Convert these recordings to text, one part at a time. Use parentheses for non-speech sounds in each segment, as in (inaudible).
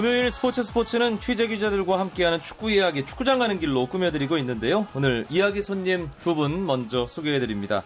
금요일 스포츠 스포츠는 취재 기자들과 함께하는 축구 이야기, 축구장 가는 길로 꾸며드리고 있는데요. 오늘 이야기 손님 두 분 먼저 소개해드립니다.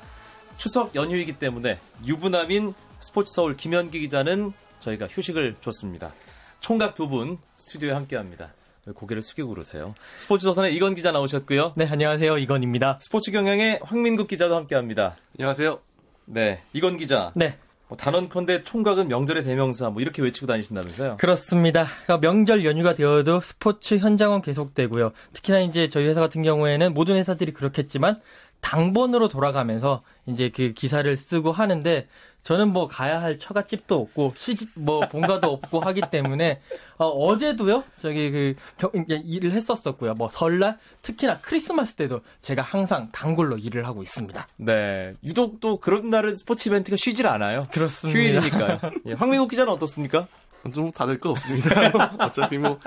추석 연휴이기 때문에 유부남인 스포츠 서울 김현기 기자는 저희가 휴식을 줬습니다. 총각 두 분 스튜디오에 함께합니다. 왜 고개를 숙이고 그러세요? 스포츠 조선의 이건 기자 나오셨고요. 네, 안녕하세요. 이건입니다. 스포츠 경향의 황민국 기자도 함께합니다. 안녕하세요. 네, 이건 기자. 네. 뭐 단언컨대 총각은 명절의 대명사 뭐 이렇게 외치고 다니신다면서요? 그렇습니다. 그러니까 명절 연휴가 되어도 스포츠 현장은 계속되고요. 특히나 이제 저희 회사 같은 경우에는 모든 회사들이 그렇겠지만 당번으로 돌아가면서 이제 그 기사를 쓰고 하는데 저는 뭐 가야 할 처갓집도 없고 시집 뭐 본가도 없고 하기 때문에 어, 제도요 저기 그 겨, 일을 했었었고요. 뭐 설날 특히나 크리스마스 때도 제가 항상 단골로 일을 하고 있습니다. 네, 유독 또 그런 날은 스포츠 이벤트가 쉬질 않아요. 그렇습니다. 휴일이니까요. (laughs) 예, 황민국 기자는 어떻습니까? 좀 다를 거 없습니다. (laughs) 어차피 뭐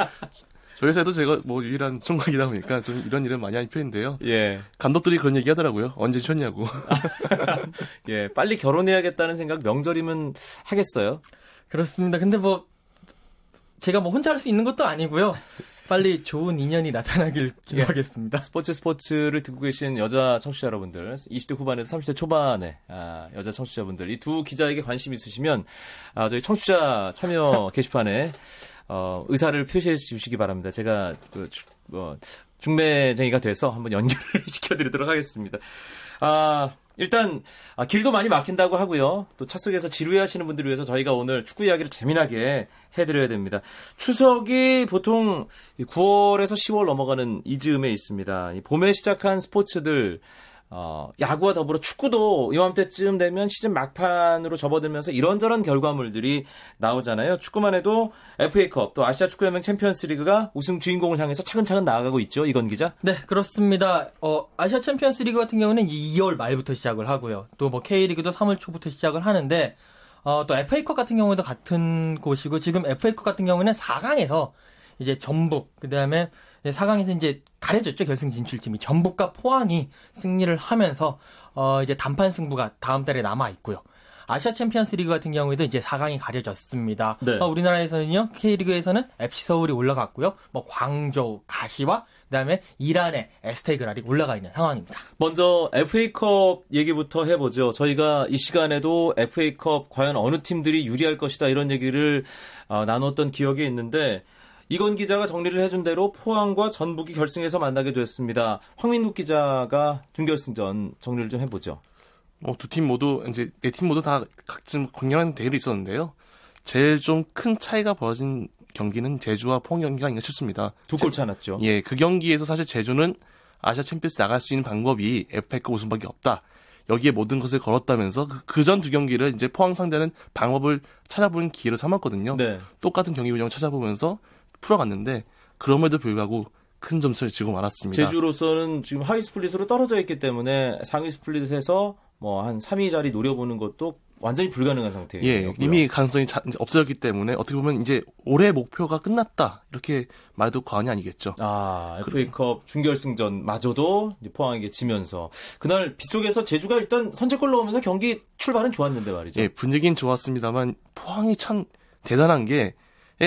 저희 회사에도 제가 뭐 유일한 총각이다 보니까 좀 이런 일은 많이 하는 편인데요. 예. 감독들이 그런 얘기 하더라고요. 언제 쉬었냐고. (laughs) 예, 빨리 결혼해야겠다는 생각 명절이면 하겠어요. 그렇습니다. 근데 뭐 제가 뭐 혼자 할 수 있는 것도 아니고요. 빨리 좋은 인연이 나타나길 기도하겠습니다. 스포츠 스포츠를 듣고 계신 여자 청취자 여러분들, 20대 후반에서 30대 초반에 아, 여자 청취자분들 이 두 기자에게 관심 있으시면 아, 저희 청취자 참여 게시판에 어, 의사를 표시해 주시기 바랍니다. 제가 그, 뭐, 중매쟁이가 돼서 한번 연결을 (laughs) 시켜드리도록 하겠습니다. 아, 일단 아, 길도 많이 막힌다고 하고요. 또 차 속에서 지루해하시는 분들을 위해서 저희가 오늘 축구 이야기를 재미나게 해드려야 됩니다. 추석이 보통 9월에서 10월 넘어가는 이 즈음에 있습니다. 봄에 시작한 스포츠들 어, 야구와 더불어 축구도 이맘때쯤 되면 시즌 막판으로 접어들면서 이런저런 결과물들이 나오잖아요. 축구만 해도 FA컵 또 아시아 축구연맹 챔피언스리그가 우승 주인공을 향해서 차근차근 나아가고 있죠. 이건 기자? 네, 그렇습니다. 어, 아시아 챔피언스리그 같은 경우는 2월 말부터 시작을 하고요. 또 뭐 K리그도 3월 초부터 시작을 하는데 어, 또 FA컵 같은 경우도 같은 곳이고 지금 FA컵 같은 경우는 4강에서 이제 전북 그다음에 4강에서 이제 가려졌죠 결승 진출팀이 전북과 포항이 승리를 하면서 어 이제 단판 승부가 다음 달에 남아 있고요. 아시아 챔피언스 리그 같은 경우에도 이제 4강이 가려졌습니다. 네. 어, 우리나라에서는요 K리그에서는 FC 서울이 올라갔고요. 뭐 광저우, 가시와 그다음에 이란의 에스테그랄이 올라가 있는 상황입니다. 먼저 FA컵 얘기부터 해보죠. 저희가 이 시간에도 FA컵 과연 어느 팀들이 유리할 것이다 이런 얘기를 어, 나눴던 기억이 있는데 이건 기자가 정리를 해준 대로 포항과 전북이 결승에서 만나게 됐습니다. 황민국 기자가 준결승전 정리를 좀 해보죠. 뭐두팀 모두 이제 네 팀 모두 다 각종 강렬한 대결이 있었는데요. 제일 좀 큰 차이가 벌어진 경기는 제주와 포항 경기가 아닌가 싶습니다. 두 골 차났죠. 예, 그 경기에서 사실 제주는 아시아 챔피언스 나갈 수 있는 방법이 FA컵 우승밖에 없다. 여기에 모든 것을 걸었다면서 그전 그 두 경기를 이제 포항 상대는 방법을 찾아보는 기회를 삼았거든요. 네. 똑같은 경기 운영을 찾아보면서 풀어갔는데 그럼에도 불구하고 큰 점수를 지고 말았습니다. 제주로서는 지금 하위 스플릿으로 떨어져 있기 때문에 상위 스플릿에서 뭐 한 3위 자리 노려보는 것도 완전히 불가능한 상태예요. 예, 이미 가능성이 자, 없어졌기 때문에 어떻게 보면 이제 올해 목표가 끝났다 이렇게 말도 과언이 아니겠죠. 아, FA컵 준결승전마저도 포항에게 지면서 그날 빗속에서 제주가 일단 선제골 넣으면서 경기 출발은 좋았는데 말이죠. 예, 분위기는 좋았습니다만 포항이 참 대단한 게 예,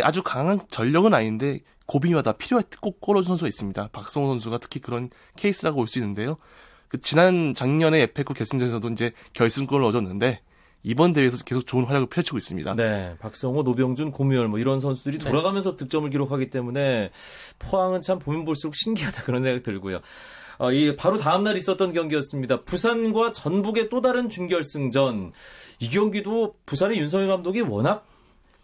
아주 강한 전력은 아닌데 고비마다 필요할 때 꼭 골어준 선수가 있습니다. 박성호 선수가 특히 그런 케이스라고 볼 수 있는데요. 그 지난 작년에 에페코 결승전에서도 이제 결승골을 넣어줬는데 이번 대회에서 계속 좋은 활약을 펼치고 있습니다. 네, 박성호, 노병준, 고미열 뭐 이런 선수들이 네. 돌아가면서 네. 득점을 기록하기 때문에 포항은 참 보면 볼수록 신기하다 그런 생각 들고요. 어, 이 바로 다음 날 있었던 경기였습니다. 부산과 전북의 또 다른 준결승전. 이 경기도 부산의 윤석열 감독이 워낙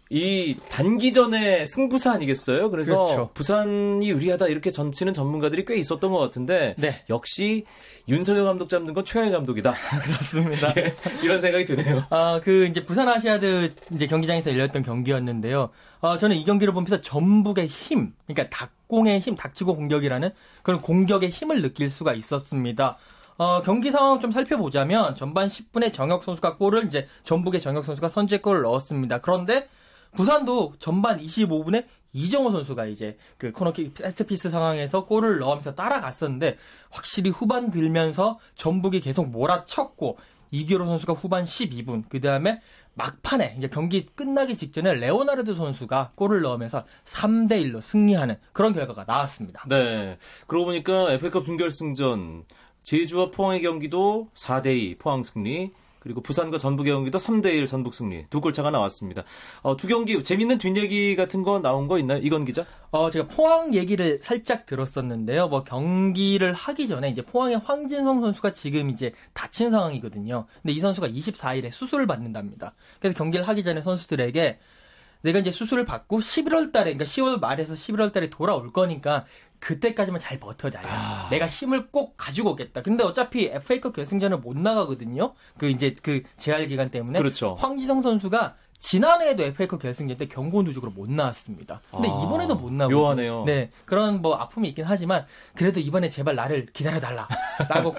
이 단기전에 승부사 아니겠어요? 그래서 그렇죠. 부산이 유리하다 이렇게 점치는 전문가들이 꽤 있었던 것 같은데 네. 역시 윤석열 감독 잡는 건 최강의 감독이다. (laughs) 그렇습니다. 예, 이런 생각이 드네요. 아, 그 이제 부산 아시아드 이제 경기장에서 열렸던 경기였는데요. 어, 저는 이 경기를 보면서 전북의 힘, 그러니까 닭공의 힘, 닥치고 공격이라는 그런 공격의 힘을 느낄 수가 있었습니다. 어, 경기 상황 좀 살펴보자면 전반 10분에 정혁 선수가 골을 이제 전북의 정혁 선수가 선제골을 넣었습니다. 그런데 부산도 전반 25분에 이정호 선수가 이제 그 코너킥 세트피스 상황에서 골을 넣으면서 따라갔었는데 확실히 후반 들면서 전북이 계속 몰아쳤고 이규로 선수가 후반 12분 그 다음에 막판에 이제 경기 끝나기 직전에 레오나르드 선수가 골을 넣으면서 3대 1로 승리하는 그런 결과가 나왔습니다. 네. 그러고 보니까 FA컵 준결승전 제주와 포항의 경기도 4대 2 포항 승리. 그리고 부산과 전북의 경기도 3대1 전북 승리. 두 골차가 나왔습니다. 어, 두 경기 재밌는 뒷얘기 같은 거 나온 거 있나요? 이건 기자? 어, 제가 포항 얘기를 살짝 들었었는데요. 뭐 경기를 하기 전에 이제 포항의 황진성 선수가 지금 이제 다친 상황이거든요. 근데 이 선수가 24일에 수술을 받는답니다. 그래서 경기를 하기 전에 선수들에게 내가 이제 수술을 받고 11월 달에, 그러니까 10월 말에서 11월 달에 돌아올 거니까 그때까지만 잘 버텨달라. 아. 내가 힘을 꼭 가지고 오겠다. 근데 어차피 FA컵 결승전을 못 나가거든요. 그 이제 그 재활 기간 때문에. 그렇죠. 황지성 선수가 지난해에도 FA컵 결승전 때 경고 누적으로 못 나왔습니다. 근데 아, 이번에도 못 나오고. 묘하네요. 네. 그런 뭐 아픔이 있긴 하지만 그래도 이번에 제발 나를 기다려 달라 라고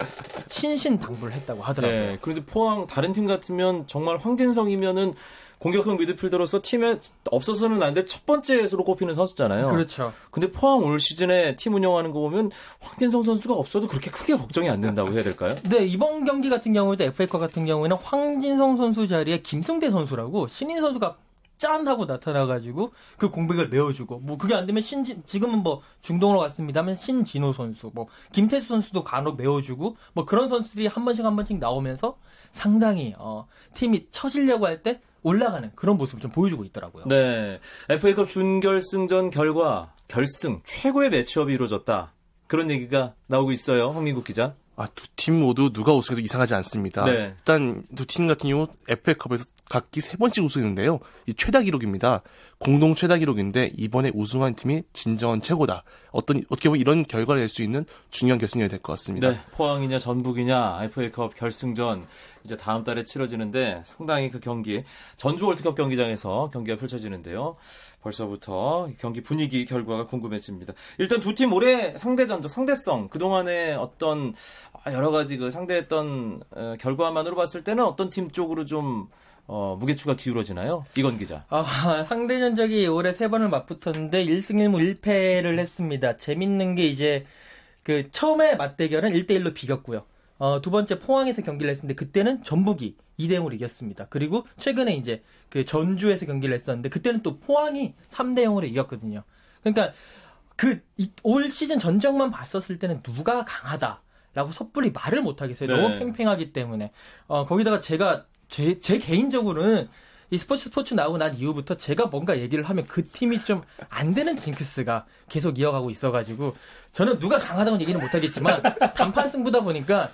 신신 당부를 했다고 하더라고요. 네. 그런데 포항 다른 팀 같으면 정말 황진성이면은 공격형 미드필더로서 팀에 없어서는 안 될 첫 번째로 꼽히는 선수잖아요. 그렇죠. 근데 포항 올 시즌에 팀 운영하는 거 보면 황진성 선수가 없어도 그렇게 크게 걱정이 안 된다고 해야 될까요? (laughs) 네, 이번 경기 같은 경우에도 FA컵 같은 경우에는 황진성 선수 자리에 김승대 선수라고 신인 선수가 짠 하고 나타나가지고 그 공백을 메워주고 뭐 그게 안 되면 신지 지금은 뭐 중동으로 갔습니다만 신진호 선수 뭐 김태수 선수도 간혹 메워주고 뭐 그런 선수들이 한 번씩 한 번씩 나오면서 상당히 어 팀이 처지려고 할 때 올라가는 그런 모습을 좀 보여주고 있더라고요. 네. FA컵 준결승전 결과 결승 최고의 매치업이 이루어졌다. 그런 얘기가 나오고 있어요. 황민국 기자. 아, 두 팀 모두 누가 우승해도 이상하지 않습니다. 네. 일단 두 팀 같은 경우 FA컵에서 각기 세 번씩 우승했는데요. 이 최다 기록입니다. 공동 최다 기록인데 이번에 우승한 팀이 진정한 최고다. 어떤 어떻게 보면 이런 결과를 낼 수 있는 중요한 결승전이 될 것 같습니다. 네. 포항이냐 전북이냐 FA컵 결승전 이제 다음 달에 치러지는데 상당히 그 경기 전주 월드컵 경기장에서 경기가 펼쳐지는데요. 벌써부터 경기 분위기 결과가 궁금해집니다. 일단 두 팀 올해 상대 전적 상대성 그동안의 어떤 아, 여러 가지 그 상대했던 어, 결과만으로 봤을 때는 어떤 팀 쪽으로 좀 어, 무게추가 기울어지나요? 이건 기자. 아, 상대 전적이 올해 세 번을 맞붙었는데 1승 1무 1패를 했습니다. 재밌는 게 이제 그 처음에 맞대결은 1대1로 비겼고요. 어, 두 번째 포항에서 경기를 했는데 그때는 전북이 2대 0으로 이겼습니다. 그리고 최근에 이제 그 전주에서 경기를 했었는데 그때는 또 포항이 3대 0으로 이겼거든요. 그러니까 그 올 시즌 전적만 봤었을 때는 누가 강하다 라고 섣불리 말을 못 하겠어요. 네. 너무 팽팽하기 때문에. 어, 거기다가 제가 제, 제 개인적으로는 이 스포츠 스포츠 나오고 난 이후부터 제가 뭔가 얘기를 하면 그 팀이 좀 안 되는 징크스가 계속 이어가고 있어가지고 저는 누가 강하다고는 얘기는 못하겠지만 단판 승부다 보니까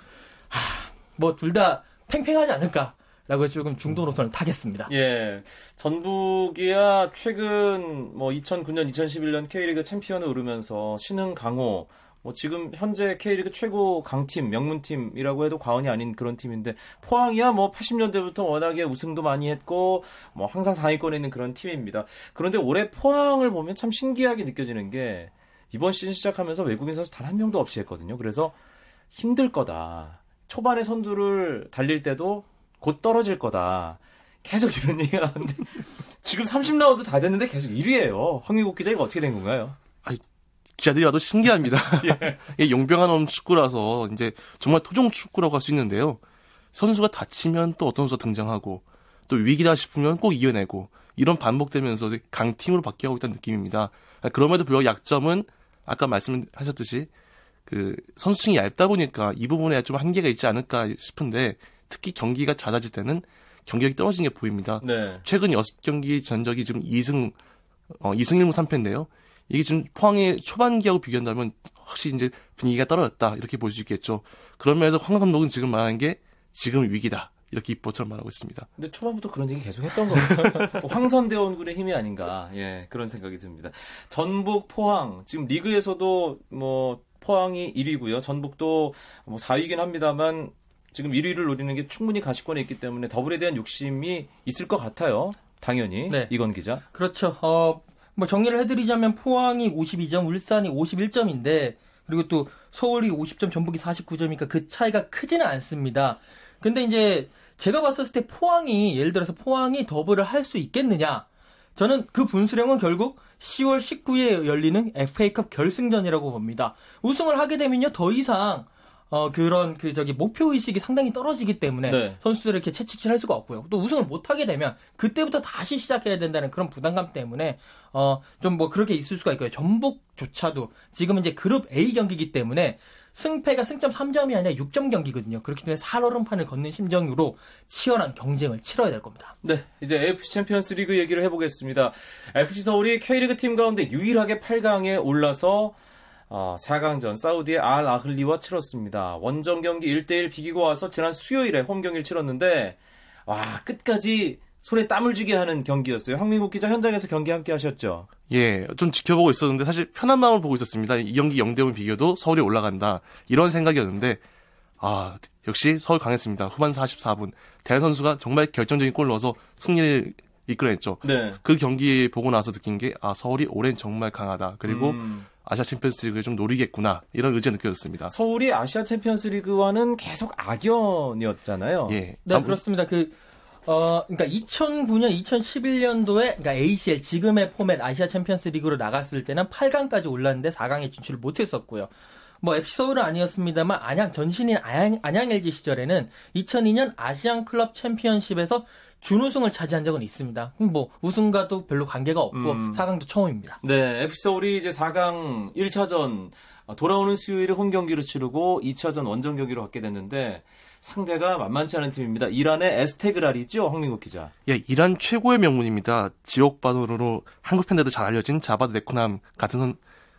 뭐 둘 다 팽팽하지 않을까 라고 조금 중도 노선을 타겠습니다. 예. 전북이야 최근 뭐 2009년, 2011년 K리그 챔피언을 오르면서 신흥 강호 뭐 지금 현재 K리그 최고 강팀, 명문팀이라고 해도 과언이 아닌 그런 팀인데 포항이야 뭐 80년대부터 워낙에 우승도 많이 했고 뭐 항상 상위권에 있는 그런 팀입니다. 그런데 올해 포항을 보면 참 신기하게 느껴지는 게 이번 시즌 시작하면서 외국인 선수 단 한 명도 없이 했거든요. 그래서 힘들 거다. 초반에 선두를 달릴 때도 곧 떨어질 거다. 계속 이런 (laughs) 얘기가 나는데 지금 30라운드 다 됐는데 계속 1위예요. 황미국 기자 이거 어떻게 된 건가요? 기자들이 와도 신기합니다. (laughs) (laughs) 이게 용병한 축구라서 이제 정말 토종 축구라고 할 수 있는데요. 선수가 다치면 또 어떤 선수가 등장하고 또 위기다 싶으면 꼭 이겨내고 이런 반복되면서 강팀으로 바뀌어가고 있다는 느낌입니다. 그럼에도 불구하고 약점은 아까 말씀하셨듯이 그 선수층이 얇다 보니까 이 부분에 좀 한계가 있지 않을까 싶은데 특히 경기가 잦아질 때는 경기력이 떨어지는 게 보입니다. 네. 최근 6경기 전적이 지금 2승 어, 2승 1무 3패인데요. 이게 지금 포항의 초반기하고 비교한다면 확실히 이제 분위기가 떨어졌다 이렇게 볼 수 있겠죠. 그런 면에서 황 감독은 지금 말한 게 지금 위기다 이렇게 입보처럼 말하고 있습니다. 근데 초반부터 그런 얘기 계속 했던 거 같아요. 황선대원군의 힘이 아닌가. 예, 그런 생각이 듭니다. 전북, 포항. 지금 리그에서도 뭐 포항이 1위고요. 전북도 뭐 4위긴 합니다만 지금 1위를 노리는 게 충분히 가시권에 있기 때문에 더블에 대한 욕심이 있을 것 같아요. 당연히. 네. 이건 기자. 그렇죠. 어, 뭐 정리를 해드리자면 포항이 52점, 울산이 51점인데 그리고 또 서울이 50점, 전북이 49점이니까 그 차이가 크지는 않습니다. 근데 이제 제가 봤었을 때 포항이 예를 들어서 포항이 더블을 할 수 있겠느냐? 저는 그 분수령은 결국 10월 19일에 열리는 FA컵 결승전이라고 봅니다. 우승을 하게 되면요 더 이상 어 그런 그 저기 목표 의식이 상당히 떨어지기 때문에 네. 선수들을 이렇게 채찍질할 수가 없고요. 또 우승을 못 하게 되면 그때부터 다시 시작해야 된다는 그런 부담감 때문에 어 좀 뭐 그렇게 있을 수가 있고요. 전북조차도 지금 이제 그룹 A 경기이기 때문에 승패가 승점 3점이 아니라 6점 경기거든요. 그렇기 때문에 살얼음판을 걷는 심정으로 치열한 경쟁을 치러야 될 겁니다. 네, 이제 AFC 챔피언스 리그 얘기를 해보겠습니다. FC 서울이 K리그 팀 가운데 유일하게 8강에 올라서 어, 4강전 사우디의 알 아흘리와 치렀습니다. 원정 경기 1대1 비기고 와서 지난 수요일에 홈 경기를 치렀는데 와 끝까지 손에 땀을 쥐게 하는 경기였어요. 황민국 기자 현장에서 경기 함께 하셨죠. 예, 좀 지켜보고 있었는데 사실 편한 마음으로 보고 있었습니다. 이 경기 0대0 비겨도 서울이 올라간다. 이런 생각이었는데 아, 역시 서울 강했습니다. 후반 44분. 데얀 선수가 정말 결정적인 골을 넣어서 승리를 이끌어냈죠. 네. 그 경기 보고 나서 느낀 게 아, 서울이 올해는 정말 강하다. 그리고 음. 아시아 챔피언스 리그를 좀 노리겠구나. 이런 의지가 느껴졌습니다. 서울이 아시아 챔피언스 리그와는 계속 악연이었잖아요. 예. 네, 그렇습니다. 그, 어, 그러니까 2009년, 2011년도에, 그러니까 ACL, 지금의 포맷 아시아 챔피언스 리그로 나갔을 때는 8강까지 올랐는데 4강에 진출을 못했었고요. 뭐, FC 서울은 아니었습니다만, 안양, 전신인 안양, 안양 LG 시절에는 2002년 아시안 클럽 챔피언십에서 준우승을 차지한 적은 있습니다. 그럼 뭐, 우승과도 별로 관계가 없고, 음. 4강도 처음입니다. 네, FC 서울이 이제 4강 1차전 돌아오는 수요일에 홈 경기를 치르고 2차전 원정 경기로 갖게 됐는데 상대가 만만치 않은 팀입니다. 이란의 에스테그랄이죠, 황민국 기자. 예, 이란 최고의 명문입니다. 지옥 바도로 한국 팬들도 잘 알려진 자바드 네코남 같은 선-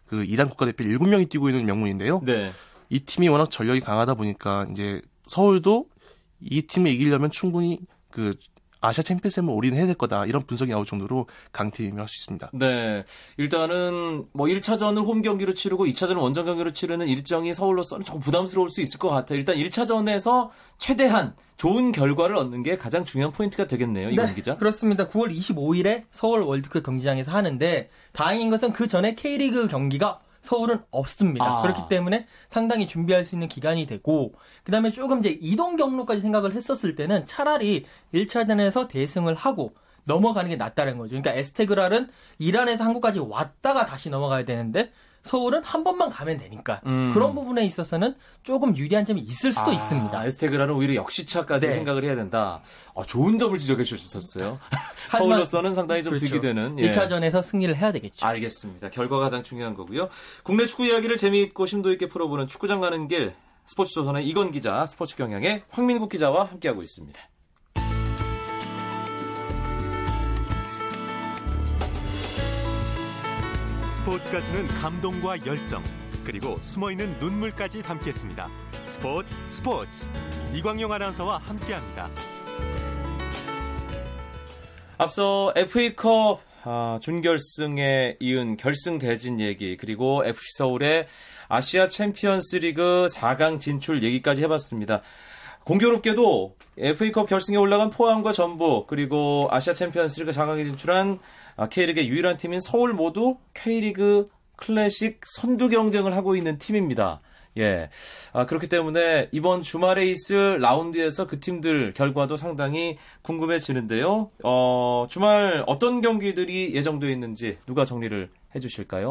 그 이란 국가대표 7명이 뛰고 있는 명문인데요. 네. 이 팀이 워낙 전력이 강하다 보니까 이제 서울도 이 팀을 이기려면 충분히 그 아시아 챔피언스를 올인해야 될 거다. 이런 분석이 나올 정도로 강팀이라 할수 있습니다. 네. 일단은 뭐 1차전을 홈 경기로 치르고 2차전을 원정 경기로 치르는 일정이 서울로서는 조금 부담스러울 수 있을 것 같아요. 일단 1차전에서 최대한 좋은 결과를 얻는 게 가장 중요한 포인트가 되겠네요. 이건 기자. 그렇습니다. 9월 25일에 서울 월드컵 경기장에서 하는데 다행인 것은 그 전에 K리그 경기가 서울은 없습니다. 아. 그렇기 때문에 상당히 준비할 수 있는 기간이 되고 그다음에 조금 이제 이동 경로까지 생각을 했었을 때는 차라리 1차전에서 대승을 하고 넘어가는 게 낫다는 거죠. 그러니까 에스테그랄은 이란에서 한국까지 왔다가 다시 넘어가야 되는데 서울은 한 번만 가면 되니까 음. 그런 부분에 있어서는 조금 유리한 점이 있을 수도 아, 있습니다. 에스테그라는 오히려 역시차까지 네. 생각을 해야 된다. 아, 좋은 점을 지적해 주셨어요. (laughs) 서울로서는 상당히 좀 그렇죠. 득이 되는. 예. 1차전에서 승리를 해야 되겠죠. 알겠습니다. 결과가 가장 중요한 거고요. 국내 축구 이야기를 재미있고 심도 있게 풀어보는 축구장 가는 길 스포츠조선의 이건 기자, 스포츠 경향의 황민국 기자와 함께하고 있습니다. 스포츠가 주는 감동과 열정 그리고 숨어있는 눈물까지 담겠습니다. 스포츠 스포츠 이광용 아나운서와 함께합니다. 앞서 FA컵 아, 준결승에 이은 결승 대진 얘기 그리고 FC 서울의 아시아 챔피언스 리그 4강 진출 얘기까지 해봤습니다. 공교롭게도 FA컵 결승에 올라간 포항과 전북 그리고 아시아 챔피언스 리그 4강에 진출한 아, K리그의 유일한 팀인 서울 모두 K리그 클래식 선두 경쟁을 하고 있는 팀입니다. 예. 아, 그렇기 때문에 이번 주말에 있을 라운드에서 그 팀들 결과도 상당히 궁금해지는데요. 어, 주말 어떤 경기들이 예정되어 있는지 누가 정리를 해 주실까요?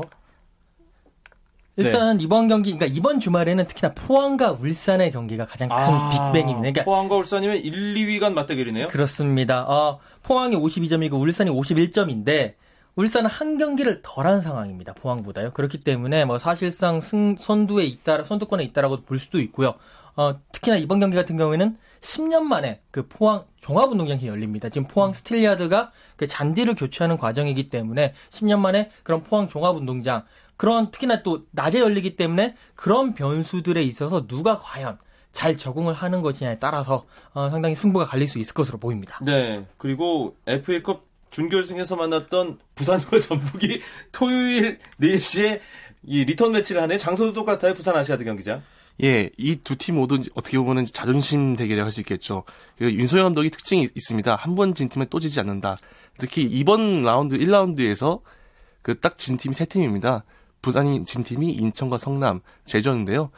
일단 이번 경기, 그러니까 이번 주말에는 특히나 포항과 울산의 경기가 가장 큰 빅뱅입니다. 그러니까 포항과 울산이면 1, 2위 간 맞대결이네요. 그렇습니다. 어, 포항이 52점이고 울산이 51점인데 울산은 한 경기를 덜한 상황입니다. 포항보다요. 그렇기 때문에 뭐 사실상 승, 선두에 있다, 선두권에 있다라고 볼 수도 있고요. 어, 특히나 이번 경기 같은 경우에는 10년 만에 그 포항 종합운동장이 열립니다. 지금 포항 스틸야드가 그 잔디를 교체하는 과정이기 때문에 10년 만에 그런 포항 종합운동장 그런 특히나 또 낮에 열리기 때문에 그런 변수들에 있어서 누가 과연 잘 적응을 하는 것이냐에 따라서 어, 상당히 승부가 갈릴 수 있을 것으로 보입니다. 네. 그리고 FA컵 준결승에서 만났던 부산과 (laughs) 전북이 토요일 4시에 이 리턴 매치를 하네. 장소도 똑같아요. 부산 아시아드 경기장. 예, 이 두 팀 모두 어떻게 보면 자존심 대결이라고 할 수 있겠죠. 그 윤성효 감독이 특징이 있- 있습니다. 한 번 진 팀에 또 지지 않는다. 특히 이번 라운드 1라운드에서 그 딱 진 팀이 세 팀입니다. 부산이 진 팀이 인천과 성남, 제주였는데요.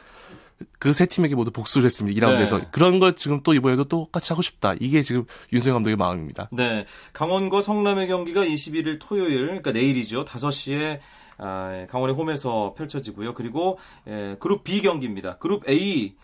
그 세 팀에게 모두 복수를 했습니다. 2라운드에서. 네. 그런 걸 지금 또 이번에도 똑같이 하고 싶다. 이게 지금 윤소영 감독의 마음입니다. 네. 강원과 성남의 경기가 21일 토요일, 그러니까 내일이죠. 5시에 아, 강원의 홈에서 펼쳐지고요. 그리고 예, 그룹 B 경기입니다. 그룹 A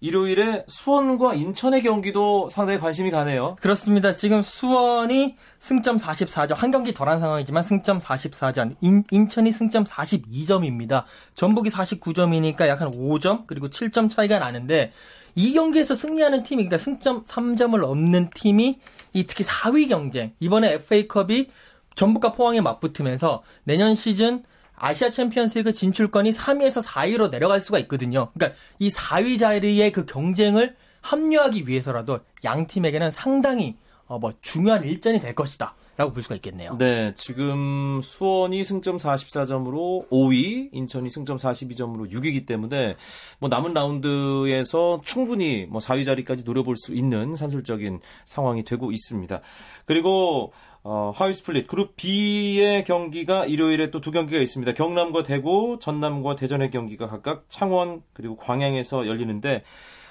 일요일에 수원과 인천의 경기도 상당히 관심이 가네요. 그렇습니다. 지금 수원이 승점 44점, 한 경기 덜한 상황이지만 승점 44점, 인, 인천이 승점 42점입니다. 전북이 49점이니까 약 한 5점, 그리고 7점 차이가 나는데, 이 경기에서 승리하는 팀이, 그러니까 승점 3점을 넘는 팀이, 이 특히 4위 경쟁, 이번에 FA컵이 전북과 포항에 맞붙으면서 내년 시즌 아시아 챔피언스리그 진출권이 3위에서 4위로 내려갈 수가 있거든요. 그러니까 이 4위 자리의 그 경쟁을 합류하기 위해서라도 양 팀에게는 상당히 어, 뭐 중요한 일전이 될 것이다. 라고 볼 수가 있겠네요. 네, 지금 수원이 승점 44점으로 5위, 인천이 승점 42점으로 6위이기 때문에 뭐 남은 라운드에서 충분히 뭐 4위 자리까지 노려볼 수 있는 산술적인 상황이 되고 있습니다. 그리고 어, 하위 스플릿 그룹 B의 경기가 일요일에 또 두 경기가 있습니다. 경남과 대구, 전남과 대전의 경기가 각각 창원 그리고 광양에서 열리는데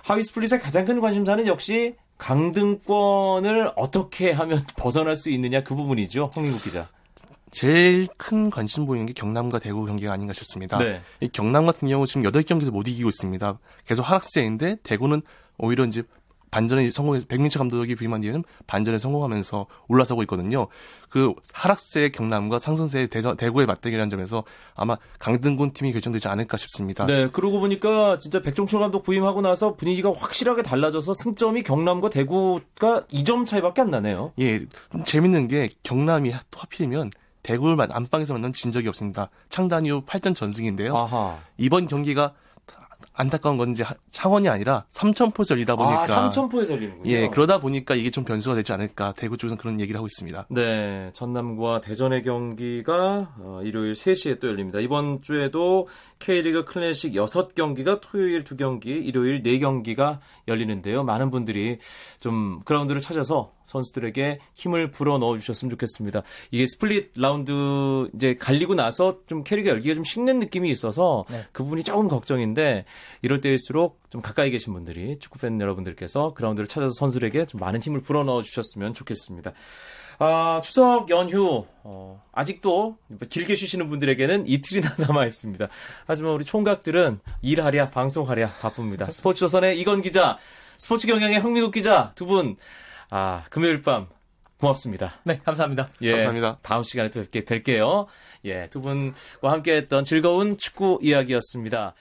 하위 스플릿의 가장 큰 관심사는 역시 강등권을 어떻게 하면 (laughs) 벗어날 수 있느냐 그 부분이죠. 홍민국 기자. 제일 큰 관심 보이는 게 경남과 대구 경기가 아닌가 싶습니다. 네. 이 경남 같은 경우 지금 8경기에서 못 이기고 있습니다. 계속 하락세인데 대구는 오히려 이제 반전에 성공해서 백민철 감독이 부임한 뒤에는 반전에 성공하면서 올라서고 있거든요. 그 하락세의 경남과 상승세의 대전, 대구의 맞대결이라는 점에서 아마 강등군 팀이 결정되지 않을까 싶습니다. 네, 그러고 보니까 진짜 백종철 감독 부임하고 나서 분위기가 확실하게 달라져서 승점이 경남과 대구가 2점 차이밖에 안 나네요. 예, 좀 재밌는 게 경남이 하필이면 대구를 만- 안방에서 만난 진 적이 없습니다. 창단 이후 8전 전승인데요. 아하. 이번 경기가 안타까운 건지 하- 창원이 아니라 삼천포에서 열리다 보니까 아, 삼천포에서 열리는군요. 예, 그러다 보니까 이게 좀 변수가 되지 않을까. 대구 쪽에서는 그런 얘기를 하고 있습니다. 네, 전남과 대전의 경기가 어, 일요일 3시에 또 열립니다. 이번 주에도 K리그 클래식 6경기가 토요일 2경기, 일요일 4경기가 열리는데요. 많은 분들이 좀 그라운드를 찾아서 선수들에게 힘을 불어 넣어 주셨으면 좋겠습니다. 이게 스플릿 라운드 이제 갈리고 나서 좀 K리그 열기가 좀 식는 느낌이 있어서 네. 그 부분이 조금 걱정인데 이럴 때일수록 좀 가까이 계신 분들이 축구 팬 여러분들께서 그라운드를 찾아서 선수들에게 좀 많은 힘을 불어 넣어 주셨으면 좋겠습니다. 아, 추석 연휴, 어, 아직도 길게 쉬시는 분들에게는 이틀이나 (laughs) 남아 있습니다. 하지만 우리 총각들은 일하랴, 방송하랴 바쁩니다. 스포츠조선의 이건 기자, 스포츠 경향의 흥미국 기자 두 분, 아, 금요일 밤 고맙습니다. 네, 감사합니다. 예, 감사합니다. 다음 시간에 또 뵙게 될게요. 예, 두 분과 함께 했던 즐거운 축구 이야기였습니다.